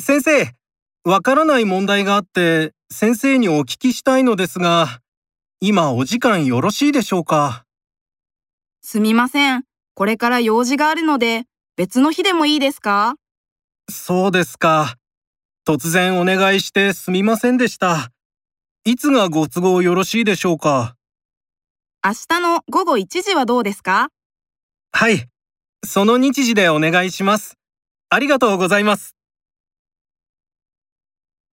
先生、わからない問題があって先生にお聞きしたいのですが、今お時間よろしいでしょうか？すみません。これから用事があるので、別の日でもいいですか？そうですか。突然お願いしてすみませんでした。いつがご都合よろしいでしょうか？明日の午後1時はどうですか？はい。その日時でお願いします。ありがとうございます。